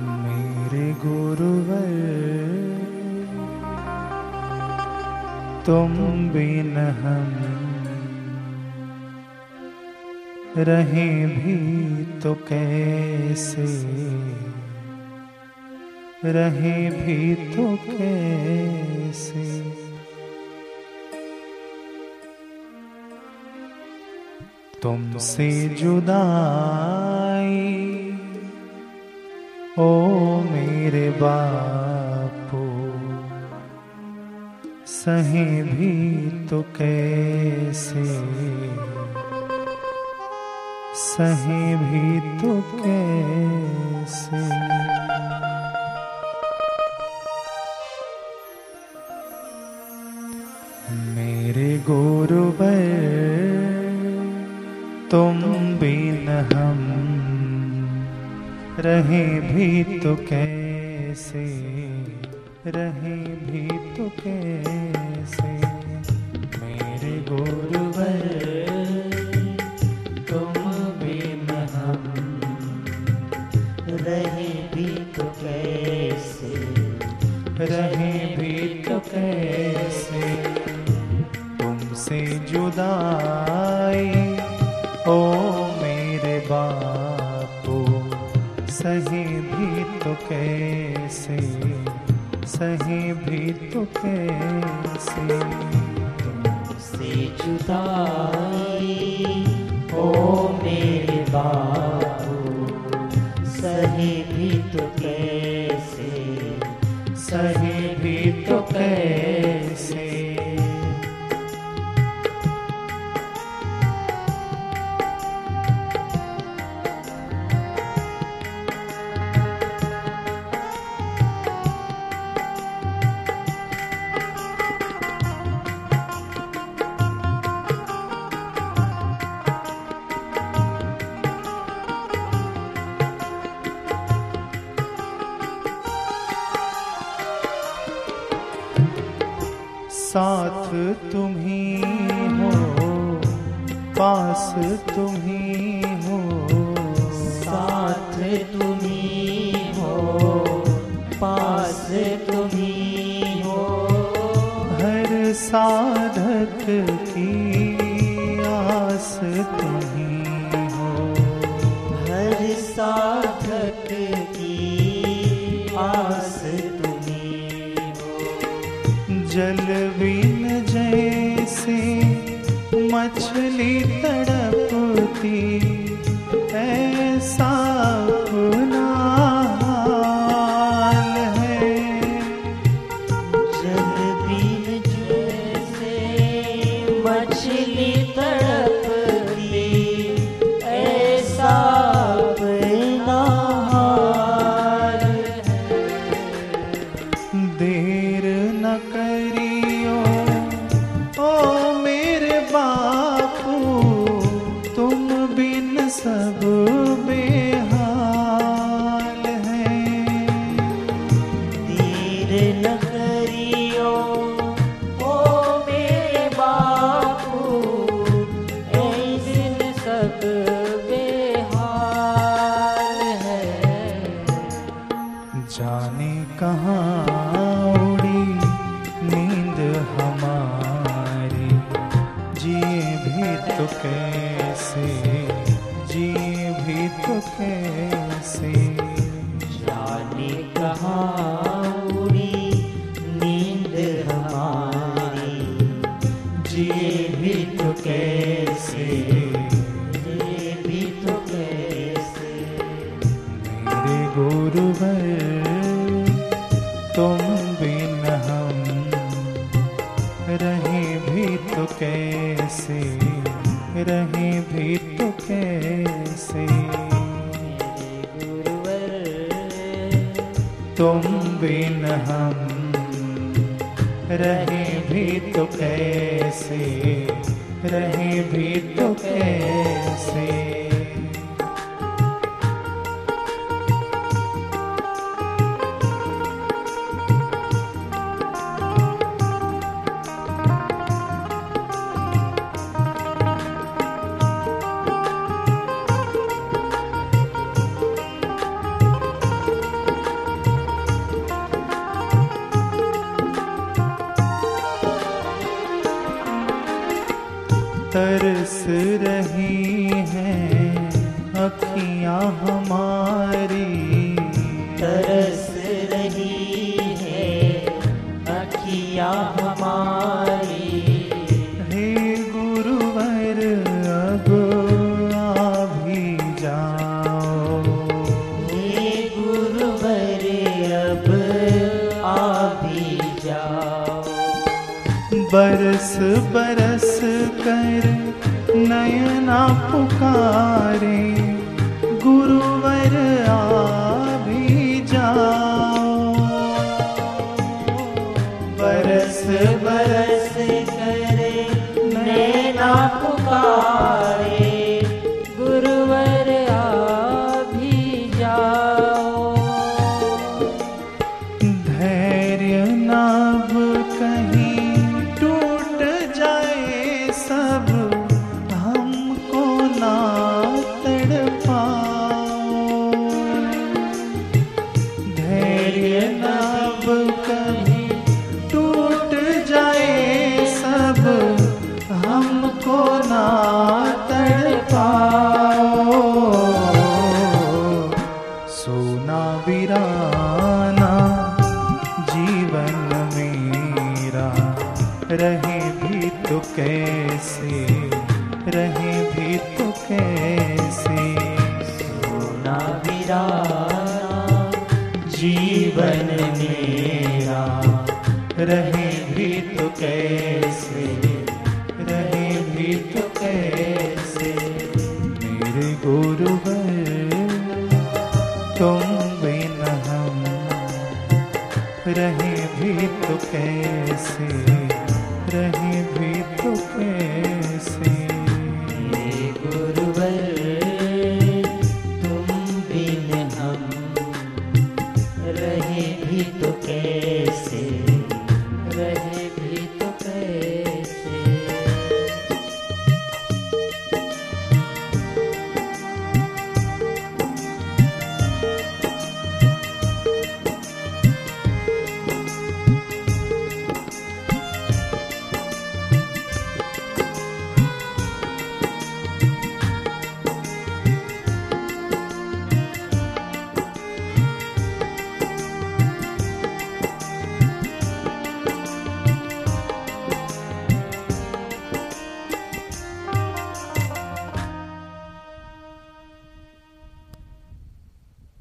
मेरे गुरुवर, तुम बिन हम रहें भी तो कैसे? रहें भी तो कैसे? तुमसे जुदाई ओ मेरे बापू सहे भी तो कैसे? सहे भी तो कैसे? मेरे गुरुवर रहे भी तो कैसे? रहे भी तो कैसे? मेरे गुरुवर, तुम बिन हम रहे भी तो कैसे? रहे भी तो कैसे? तुमसे जुदाई सही भी तो कैसे, सही भी तो कैसे। से जुदाई, ओ मेरे बाबू, सही भी तो कैसे, सही भी तो कैसे। साथ तुम्ही हो पास तुम्ही हो साथ तुम्ही हो पास तुम्ही हो हर साधक की आस तुम्ही जल बिन जैसे मछली तड़पती ऐसा है। मछली तड़पती कैसे जी भी तो कैसे। जाने कहाँ उड़ी नींद हमारी जिए भी तो कैसे। ये भी तो कैसे। मेरे गुरुवर तुम बिन हम रहे भी तो कैसे। रहे भी तो कैसे? तुम बिन हम रहे भी तो कैसे? रहे भी तरस रही हैं अखियाँ हमारी। तरस रही है अखियाँ हमारी। हे गुरुवर अब आ भी जाओ। हे गुरुवर अब आ भी जाओ। बरस बरस कर नयना पुकारे गुरुवर आ सोना जीवन मेरा। रहे भी तो कैसे, रहे भी तो कैसे। मेरे गुरुवर, तुम बिन हम रहे भी तो कैसे, रहे भी तो कैसे। तुम बिन हम रहे भी तो कैसे